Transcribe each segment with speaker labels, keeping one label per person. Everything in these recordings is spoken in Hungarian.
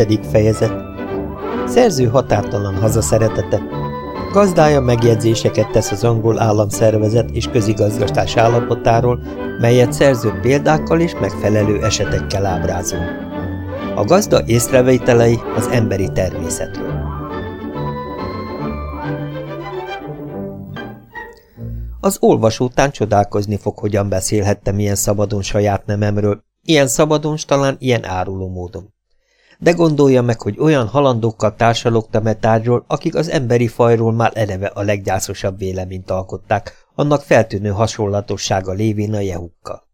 Speaker 1: Hetedik fejezet Szerző határtalan hazaszeretete Gazdája megjegyzéseket tesz az angol államszervezet és közigazgatás állapotáról, melyet szerző példákkal és megfelelő esetekkel ábrázol. A gazda észrevételei az emberi természetről. Az olvasó után csodálkozni fog, hogyan beszélhettem ilyen szabadon saját nememről, ilyen szabadon, talán ilyen áruló módon. De gondolja meg, hogy olyan halandókkal társalogtam e tárgyról, akik az emberi fajról már eleve a leggyászosabb véleményt alkották, annak feltűnő hasonlatossága lévén a jehukkal.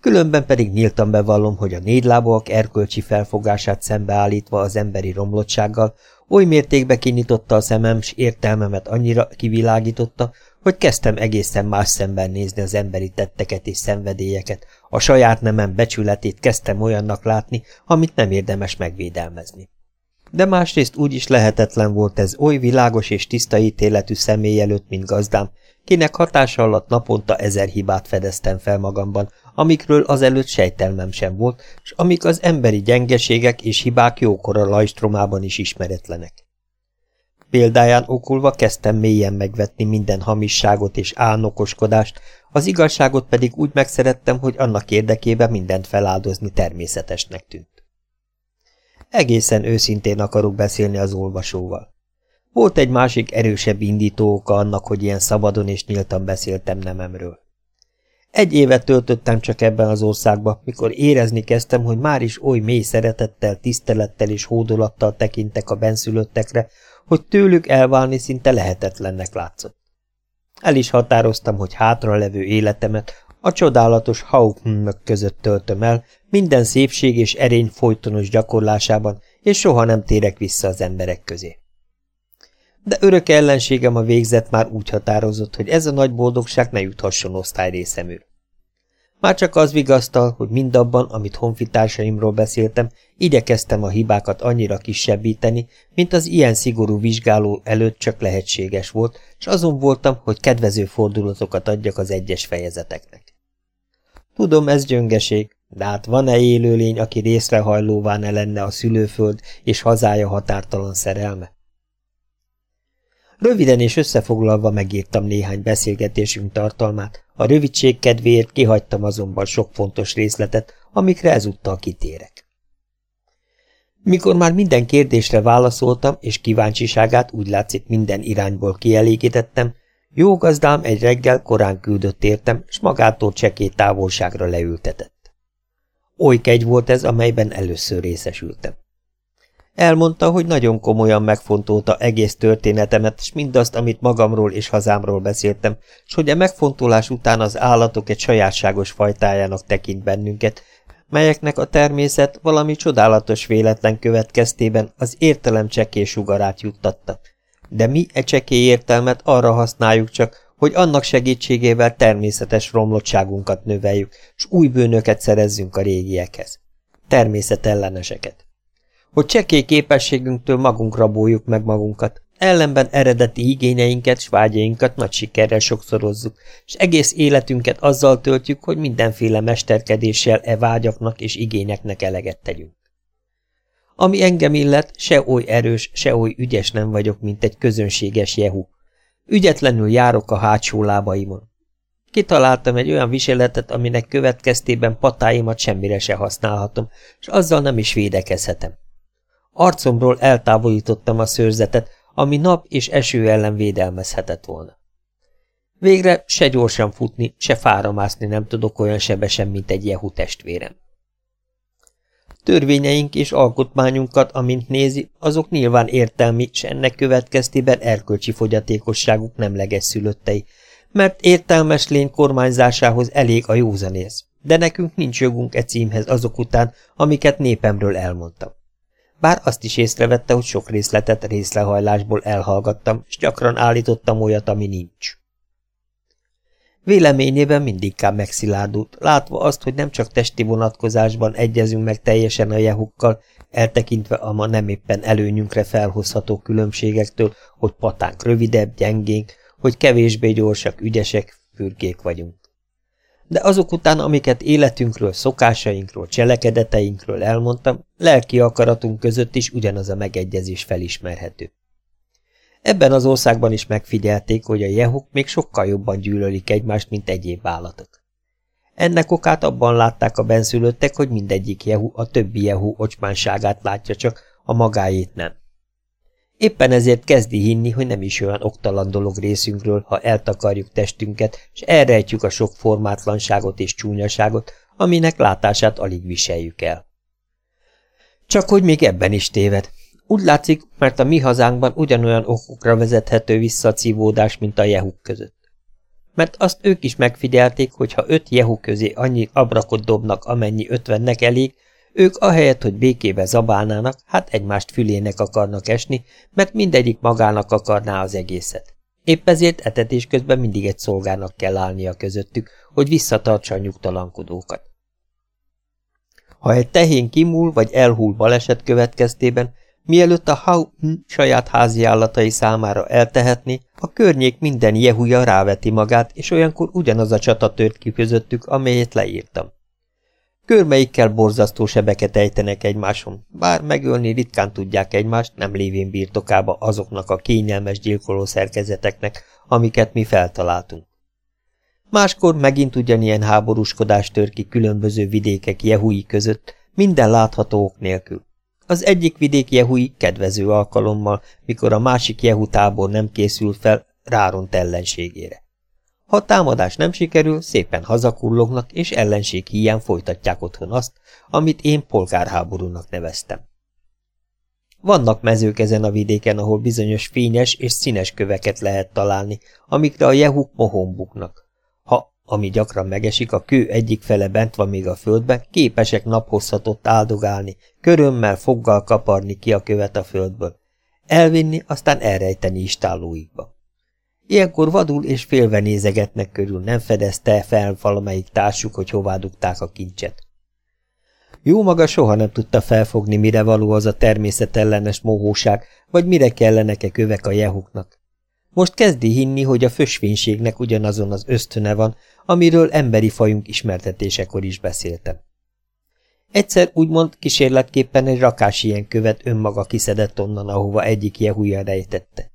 Speaker 1: Különben pedig nyíltan bevallom, hogy a négylábúak erkölcsi felfogását szembeállítva az emberi romlottsággal oly mértékbe kinyitotta a szemem, s értelmemet annyira kivilágította, hogy kezdtem egészen más szemben nézni az emberi tetteket és szenvedélyeket, a saját nemem becsületét kezdtem olyannak látni, amit nem érdemes megvédelmezni. De másrészt úgy is lehetetlen volt ez oly világos és tiszta ítéletű személy előtt, mint gazdám, kinek hatása alatt naponta ezer hibát fedeztem fel magamban, amikről azelőtt sejtelmem sem volt, és amik az emberi gyengeségek és hibák jókora lajstromában is ismeretlenek. Példáján okulva kezdtem mélyen megvetni minden hamisságot és álnokoskodást, az igazságot pedig úgy megszerettem, hogy annak érdekében mindent feláldozni természetesnek tűnt. Egészen őszintén akarok beszélni az olvasóval. Volt egy másik erősebb indító oka annak, hogy ilyen szabadon és nyíltan beszéltem nememről. Egy évet töltöttem csak ebben az országban, mikor érezni kezdtem, hogy már is oly mély szeretettel, tisztelettel és hódolattal tekintek a benszülöttekre, hogy tőlük elválni szinte lehetetlennek látszott. El is határoztam, hogy hátra levő életemet a csodálatos hauptmök között töltöm el, minden szépség és erény folytonos gyakorlásában, és soha nem térek vissza az emberek közé. De örök ellenségem a végzet már úgy határozott, hogy ez a nagy boldogság ne juthasson osztály részemül. Már csak az vigasztal, hogy mindabban, amit honfitársaimról beszéltem, igyekeztem a hibákat annyira kisebbíteni, mint az ilyen szigorú vizsgáló előtt csak lehetséges volt, és azon voltam, hogy kedvező fordulatokat adjak az egyes fejezeteknek. Tudom, ez gyöngeség, de hát van-e élőlény, aki részrehajlóvá ne lenne a szülőföld és hazája határtalan szerelme? Röviden és összefoglalva megírtam néhány beszélgetésünk tartalmát, a rövidség kedvéért kihagytam azonban sok fontos részletet, amikre ezúttal kitérek. Mikor már minden kérdésre válaszoltam, és kíváncsiságát úgy látszik minden irányból kielégítettem, jó gazdám egy reggel korán küldött értem, s magától csekély távolságra leültetett. Oly kegy volt ez, amelyben először részesültem. Elmondta, hogy nagyon komolyan megfontolta egész történetemet, és mindazt, amit magamról és hazámról beszéltem, és hogy a megfontolás után az állatok egy sajátságos fajtájának tekint bennünket, melyeknek a természet valami csodálatos véletlen következtében az értelem csekély sugarát juttatta. De mi e csekély értelmet arra használjuk csak, hogy annak segítségével természetes romlottságunkat növeljük, és új bűnöket szerezzünk a régiekhez. Természetelleneseket hogy csekély képességünktől magunk raboljuk meg magunkat, ellenben eredeti igényeinket s vágyainkat nagy sikerrel sokszorozzuk, és egész életünket azzal töltjük, hogy mindenféle mesterkedéssel e vágyaknak és igényeknek eleget tegyünk. Ami engem illet, se oly erős, se oly ügyes nem vagyok, mint egy közönséges jehu. Ügyetlenül járok a hátsó lábaimon. Kitaláltam egy olyan viseletet, aminek következtében patáimat semmire se használhatom, és azzal nem is védekezhetem. Arcomról eltávolítottam a szőrzetet, ami nap és eső ellen védelmezhetett volna. Végre se gyorsan futni, se fára mászni nem tudok olyan sebesen, mint egy jehu testvérem. Törvényeink és alkotmányunkat, amint nézi, azok nyilván értelmi, s ennek következtében erkölcsi fogyatékosságuk nemleges szülöttei, mert értelmes lény kormányzásához elég a józanész, de nekünk nincs jogunk e címhez azok után, amiket népemről elmondtam bár azt is észrevette, hogy sok részletet részlehajlásból elhallgattam, és gyakran állítottam olyat, ami nincs. Véleményében mindinkább megszilárdult, látva azt, hogy nem csak testi vonatkozásban egyezünk meg teljesen a jehukkal, eltekintve a ma nem éppen előnyünkre felhozható különbségektől, hogy patánk rövidebb, gyengénk, hogy kevésbé gyorsak, ügyesek, fürkék vagyunk. De azok után, amiket életünkről, szokásainkról, cselekedeteinkről elmondtam, lelki akaratunk között is ugyanaz a megegyezés felismerhető. Ebben az országban is megfigyelték, hogy a jehuk még sokkal jobban gyűlölik egymást, mint egyéb állatok. Ennek okát abban látták a benszülöttek, hogy mindegyik jehu a többi jehu ocsmánságát látja csak, a magáét nem. Éppen ezért kezdi hinni, hogy nem is olyan oktalan dolog részünkről, ha eltakarjuk testünket, és elrejtjük a sok formátlanságot és csúnyaságot, aminek látását alig viseljük el. Csak hogy még ebben is téved. Úgy látszik, mert a mi hazánkban ugyanolyan okokra vezethető vissza a cívódás, mint a jehuk között. Mert azt ők is megfigyelték, hogy ha öt jehu közé annyi abrakot dobnak, amennyi ötvennek elég, ők ahelyett, hogy békébe zabálnának, hát egymást fülének akarnak esni, mert mindegyik magának akarná az egészet. Épp ezért etetés közben mindig egy szolgának kell állnia közöttük, hogy visszatartsa a nyugtalankodókat. Ha egy tehén kimúl vagy elhúl baleset következtében, mielőtt a hau saját házi állatai számára eltehetné, a környék minden jehuja ráveti magát, és olyankor ugyanaz a csata tört ki közöttük, amelyet leírtam. Körmeikkel borzasztó sebeket ejtenek egymáson, bár megölni ritkán tudják egymást, nem lévén birtokába azoknak a kényelmes gyilkoló szerkezeteknek, amiket mi feltaláltunk. Máskor megint ugyanilyen háborúskodás tör ki különböző vidékek jehui között, minden látható ok nélkül. Az egyik vidék jehui kedvező alkalommal, mikor a másik jehu tábor nem készül fel, ráront ellenségére. Ha támadás nem sikerül, szépen hazakullognak, és ellenség hiány folytatják otthon azt, amit én polgárháborúnak neveztem. Vannak mezők ezen a vidéken, ahol bizonyos fényes és színes köveket lehet találni, amikre a jehuk mohon buknak. Ha, ami gyakran megesik, a kő egyik fele bent van még a földben, képesek naphosszatot áldogálni, körömmel, foggal kaparni ki a követ a földből, elvinni, aztán elrejteni istálóikba. Ilyenkor vadul és félve nézegetnek körül, nem fedezte fel valamelyik társuk, hogy hová dugták a kincset. Jó maga soha nem tudta felfogni, mire való az a természetellenes mohóság, vagy mire kellenek-e kövek a jehuknak. Most kezdi hinni, hogy a fösvénységnek ugyanazon az ösztöne van, amiről emberi fajunk ismertetésekor is beszéltem. Egyszer úgymond kísérletképpen egy rakás ilyen követ önmaga kiszedett onnan, ahova egyik jehuja rejtette.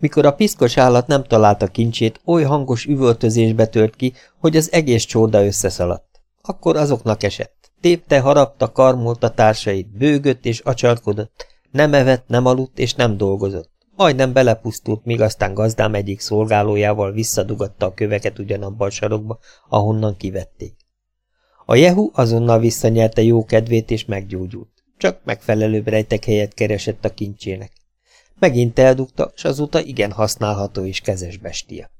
Speaker 1: Mikor a piszkos állat nem találta kincsét, oly hangos üvöltözésbe tört ki, hogy az egész csóda összeszaladt. Akkor azoknak esett. Tépte, harapta, karmolta társait, bőgött és acsarkodott. Nem evett, nem aludt és nem dolgozott. Majdnem belepusztult, míg aztán gazdám egyik szolgálójával visszadugatta a köveket ugyanabban a sarokba, ahonnan kivették. A Jehu azonnal visszanyerte jó kedvét és meggyógyult. Csak megfelelőbb rejtek helyet keresett a kincsének. Megint eldugta, s azóta igen használható és kezes bestia.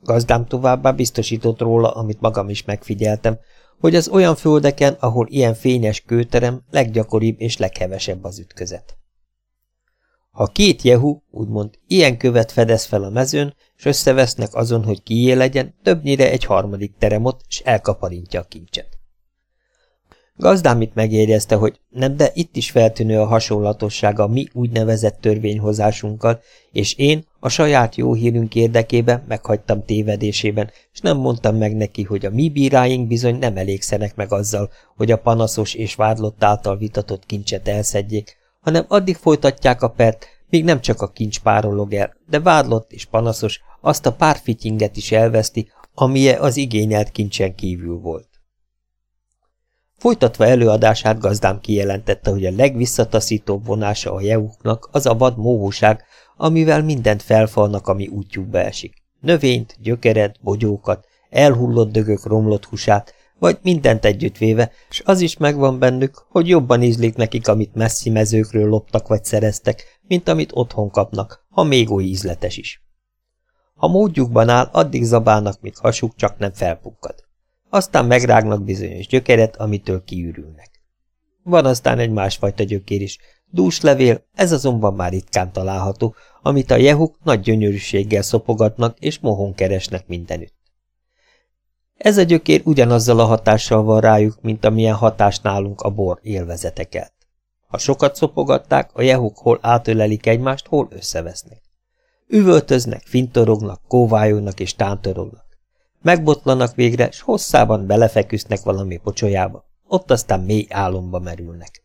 Speaker 1: Gazdám továbbá biztosított róla, amit magam is megfigyeltem, hogy az olyan földeken, ahol ilyen fényes kőterem, leggyakoribb és leghevesebb az ütközet. Ha két jehu, úgymond, ilyen követ fedez fel a mezőn, és összevesznek azon, hogy kié legyen, többnyire egy harmadik terem ott, és elkaparintja a kincset. Gazdám itt megjegyezte, hogy nem, de itt is feltűnő a hasonlatossága a mi úgynevezett törvényhozásunkkal, és én a saját jó hírünk érdekében meghagytam tévedésében, és nem mondtam meg neki, hogy a mi bíráink bizony nem elégszenek meg azzal, hogy a panaszos és vádlott által vitatott kincset elszedjék, hanem addig folytatják a pert, míg nem csak a kincs párolog el, de vádlott és panaszos azt a pár fityinget is elveszti, amilyen az igényelt kincsen kívül volt. Folytatva előadását gazdám kijelentette, hogy a legvisszataszítóbb vonása a jeuknak az a vad móhúság, amivel mindent felfalnak, ami útjukba esik. Növényt, gyökeret, bogyókat, elhullott dögök romlott húsát, vagy mindent együttvéve, s az is megvan bennük, hogy jobban ízlik nekik, amit messzi mezőkről loptak vagy szereztek, mint amit otthon kapnak, ha még oly ízletes is. Ha módjukban áll, addig zabálnak, míg hasuk csak nem felpukkad. Aztán megrágnak bizonyos gyökeret, amitől kiürülnek. Van aztán egy másfajta gyökér is, dúslevél, ez azonban már ritkán található, amit a jehuk nagy gyönyörűséggel szopogatnak és mohon keresnek mindenütt. Ez a gyökér ugyanazzal a hatással van rájuk, mint amilyen hatás nálunk a bor élvezetekelt. Ha sokat szopogatták, a jehuk hol átölelik egymást, hol összevesznek. Üvöltöznek, fintorognak, kóvályognak és tántorognak. Megbotlanak végre, s hosszában belefeküsznek valami pocsolyába. Ott aztán mély álomba merülnek.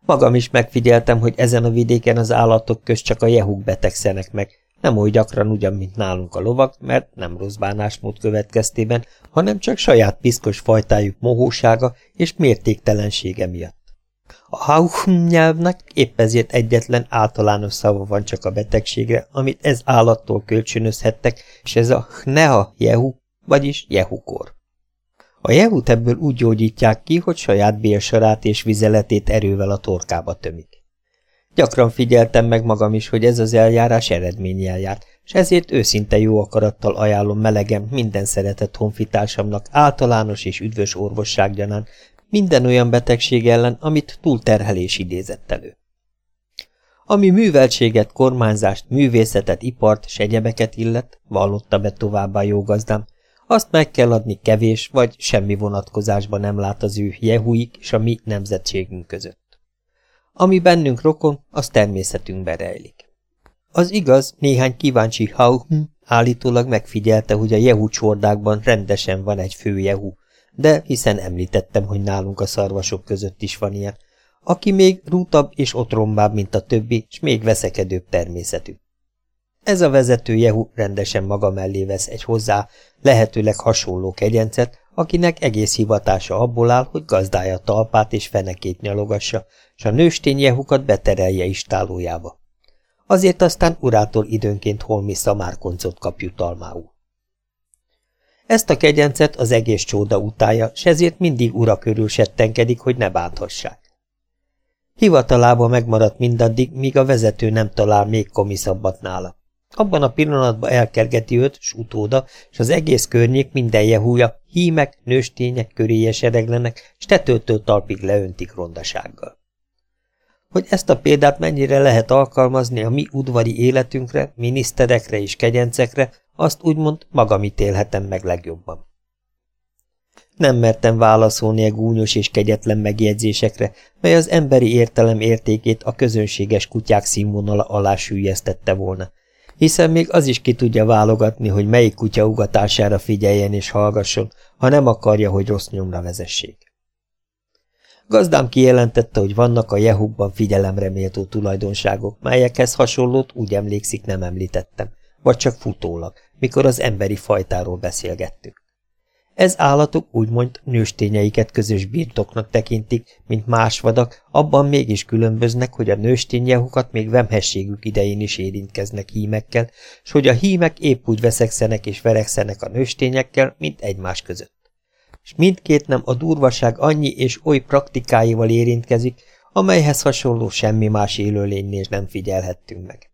Speaker 1: Magam is megfigyeltem, hogy ezen a vidéken az állatok közt csak a jehuk betegszenek meg, nem oly gyakran ugyan, mint nálunk a lovak, mert nem rossz bánásmód következtében, hanem csak saját piszkos fajtájuk mohósága és mértéktelensége miatt. A hauchum nyelvnek épp ezért egyetlen általános szava van csak a betegségre, amit ez állattól kölcsönözhettek, és ez a hneha jehu, vagyis jehukor. A jehut ebből úgy gyógyítják ki, hogy saját bélsarát és vizeletét erővel a torkába tömik. Gyakran figyeltem meg magam is, hogy ez az eljárás eredménnyel járt, és ezért őszinte jó akarattal ajánlom melegem minden szeretett honfitársamnak általános és üdvös orvossággyanán, minden olyan betegség ellen, amit túlterhelés idézett elő. Ami műveltséget, kormányzást, művészetet, ipart, s egyebeket illet, vallotta be továbbá jó gazdám, azt meg kell adni kevés, vagy semmi vonatkozásban nem lát az ő jehuik és a mi nemzetségünk között. Ami bennünk rokon, az természetünkbe rejlik. Az igaz, néhány kíváncsi hauhm állítólag megfigyelte, hogy a jehu csordákban rendesen van egy fő jehu, de hiszen említettem, hogy nálunk a szarvasok között is van ilyen, aki még rútabb és otrombább, mint a többi, és még veszekedőbb természetű. Ez a vezető Jehu rendesen maga mellé vesz egy hozzá lehetőleg hasonló kegyencet, akinek egész hivatása abból áll, hogy gazdája talpát és fenekét nyalogassa, s a nőstény Jehukat beterelje istálójába. Azért aztán urától időnként holmi szamárkoncot kap jutalmául. Ezt a kegyencet az egész csóda utája, s ezért mindig ura körül settenkedik, hogy ne bánthassák. Hivatalába megmaradt mindaddig, míg a vezető nem talál még komiszabbat nála. Abban a pillanatban elkergeti őt, s utóda, és az egész környék minden jehúja, hímek, nőstények köréje sereglenek, s tetőtől talpig leöntik rondasággal. Hogy ezt a példát mennyire lehet alkalmazni a mi udvari életünkre, miniszterekre és kegyencekre, azt úgymond magam ítélhetem meg legjobban. Nem mertem válaszolni a gúnyos és kegyetlen megjegyzésekre, mely az emberi értelem értékét a közönséges kutyák színvonala alá sűjesztette volna, hiszen még az is ki tudja válogatni, hogy melyik kutya ugatására figyeljen és hallgasson, ha nem akarja, hogy rossz nyomra vezessék. Gazdám kijelentette, hogy vannak a jehukban figyelemre méltó tulajdonságok, melyekhez hasonlót úgy emlékszik nem említettem, vagy csak futólag, mikor az emberi fajtáról beszélgettük. Ez állatok úgymond nőstényeiket közös birtoknak tekintik, mint más vadak, abban mégis különböznek, hogy a nőstényjehukat még vemhességük idején is érintkeznek hímekkel, s hogy a hímek épp úgy veszekszenek és verekszenek a nőstényekkel, mint egymás között. És mindkét nem a durvaság annyi és oly praktikáival érintkezik, amelyhez hasonló semmi más élőlénynél nem figyelhettünk meg.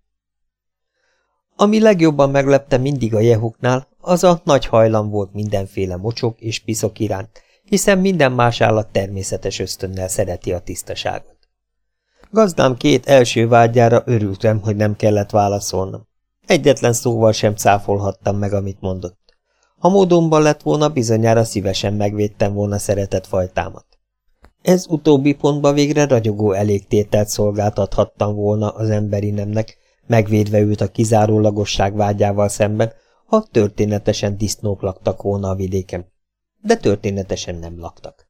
Speaker 1: Ami legjobban meglepte mindig a jehuknál, az a nagy hajlam volt mindenféle mocsok és piszok iránt, hiszen minden más állat természetes ösztönnel szereti a tisztaságot. Gazdám két első vágyára örültem, hogy nem kellett válaszolnom. Egyetlen szóval sem cáfolhattam meg, amit mondott. Ha módonban lett volna, bizonyára szívesen megvédtem volna szeretett fajtámat. Ez utóbbi pontba végre ragyogó elégtételt szolgáltathattam volna az emberi nemnek, megvédve őt a kizárólagosság vágyával szemben, ha történetesen disznók laktak volna a vidéken. De történetesen nem laktak.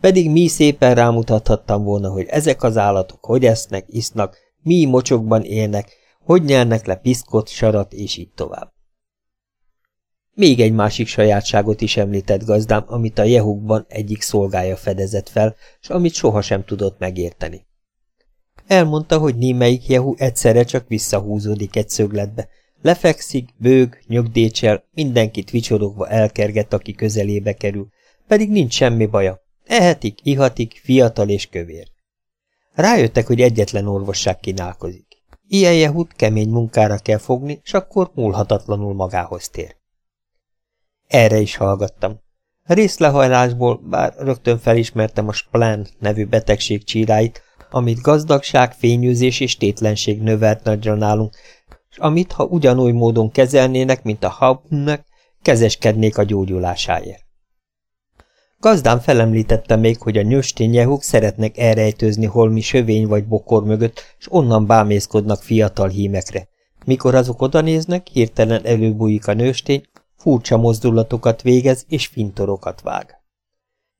Speaker 1: Pedig mi szépen rámutathattam volna, hogy ezek az állatok hogy esznek, isznak, mi mocsokban élnek, hogy nyernek le piszkot, sarat, és így tovább. Még egy másik sajátságot is említett gazdám, amit a jehukban egyik szolgája fedezett fel, és amit sohasem tudott megérteni. Elmondta, hogy némelyik jehu egyszerre csak visszahúzódik egy szögletbe, Lefekszik, bőg, nyögdécsel, mindenkit vicsorogva elkerget, aki közelébe kerül, pedig nincs semmi baja. Ehetik, ihatik, fiatal és kövér. Rájöttek, hogy egyetlen orvosság kínálkozik. Ilyen jehut kemény munkára kell fogni, s akkor múlhatatlanul magához tér. Erre is hallgattam. Részlehajlásból, bár rögtön felismertem a splán nevű betegség csíráit, amit gazdagság, fényűzés és tétlenség növelt nagyra nálunk, és amit, ha ugyanúgy módon kezelnének, mint a Hauptnek, kezeskednék a gyógyulásáért. Gazdám felemlítette még, hogy a nyöstényjehuk szeretnek elrejtőzni holmi sövény vagy bokor mögött, és onnan bámészkodnak fiatal hímekre. Mikor azok odanéznek, hirtelen előbújik a nőstény, furcsa mozdulatokat végez és fintorokat vág.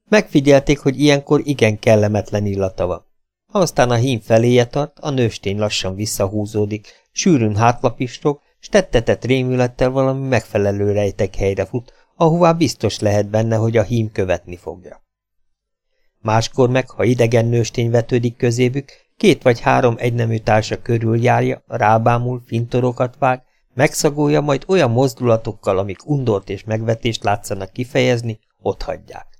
Speaker 1: Megfigyelték, hogy ilyenkor igen kellemetlen illata van. Aztán a hím feléje tart, a nőstény lassan visszahúzódik, sűrűn hátlapistog, s tettetett rémülettel valami megfelelő rejtek helyre fut, ahová biztos lehet benne, hogy a hím követni fogja. Máskor meg, ha idegen nőstény vetődik közébük, két vagy három egynemű társa körül járja, rábámul, fintorokat vág, megszagolja, majd olyan mozdulatokkal, amik undort és megvetést látszanak kifejezni, hagyják.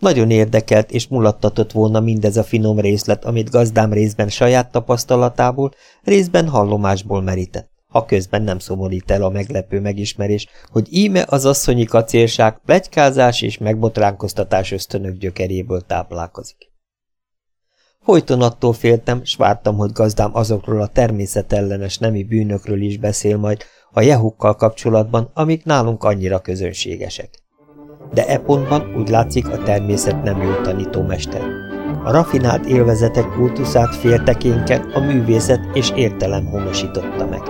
Speaker 1: Nagyon érdekelt és mulattatott volna mindez a finom részlet, amit gazdám részben saját tapasztalatából, részben hallomásból merített ha közben nem szomorít el a meglepő megismerés, hogy íme az asszonyi kacérság, plegykázás és megbotránkoztatás ösztönök gyökeréből táplálkozik. Folyton attól féltem, s vártam, hogy gazdám azokról a természetellenes nemi bűnökről is beszél majd a jehukkal kapcsolatban, amik nálunk annyira közönségesek. De e pontban úgy látszik a természet nem jó tanítómester. A rafinált élvezetek kultuszát féltekénken a művészet és értelem honosította meg.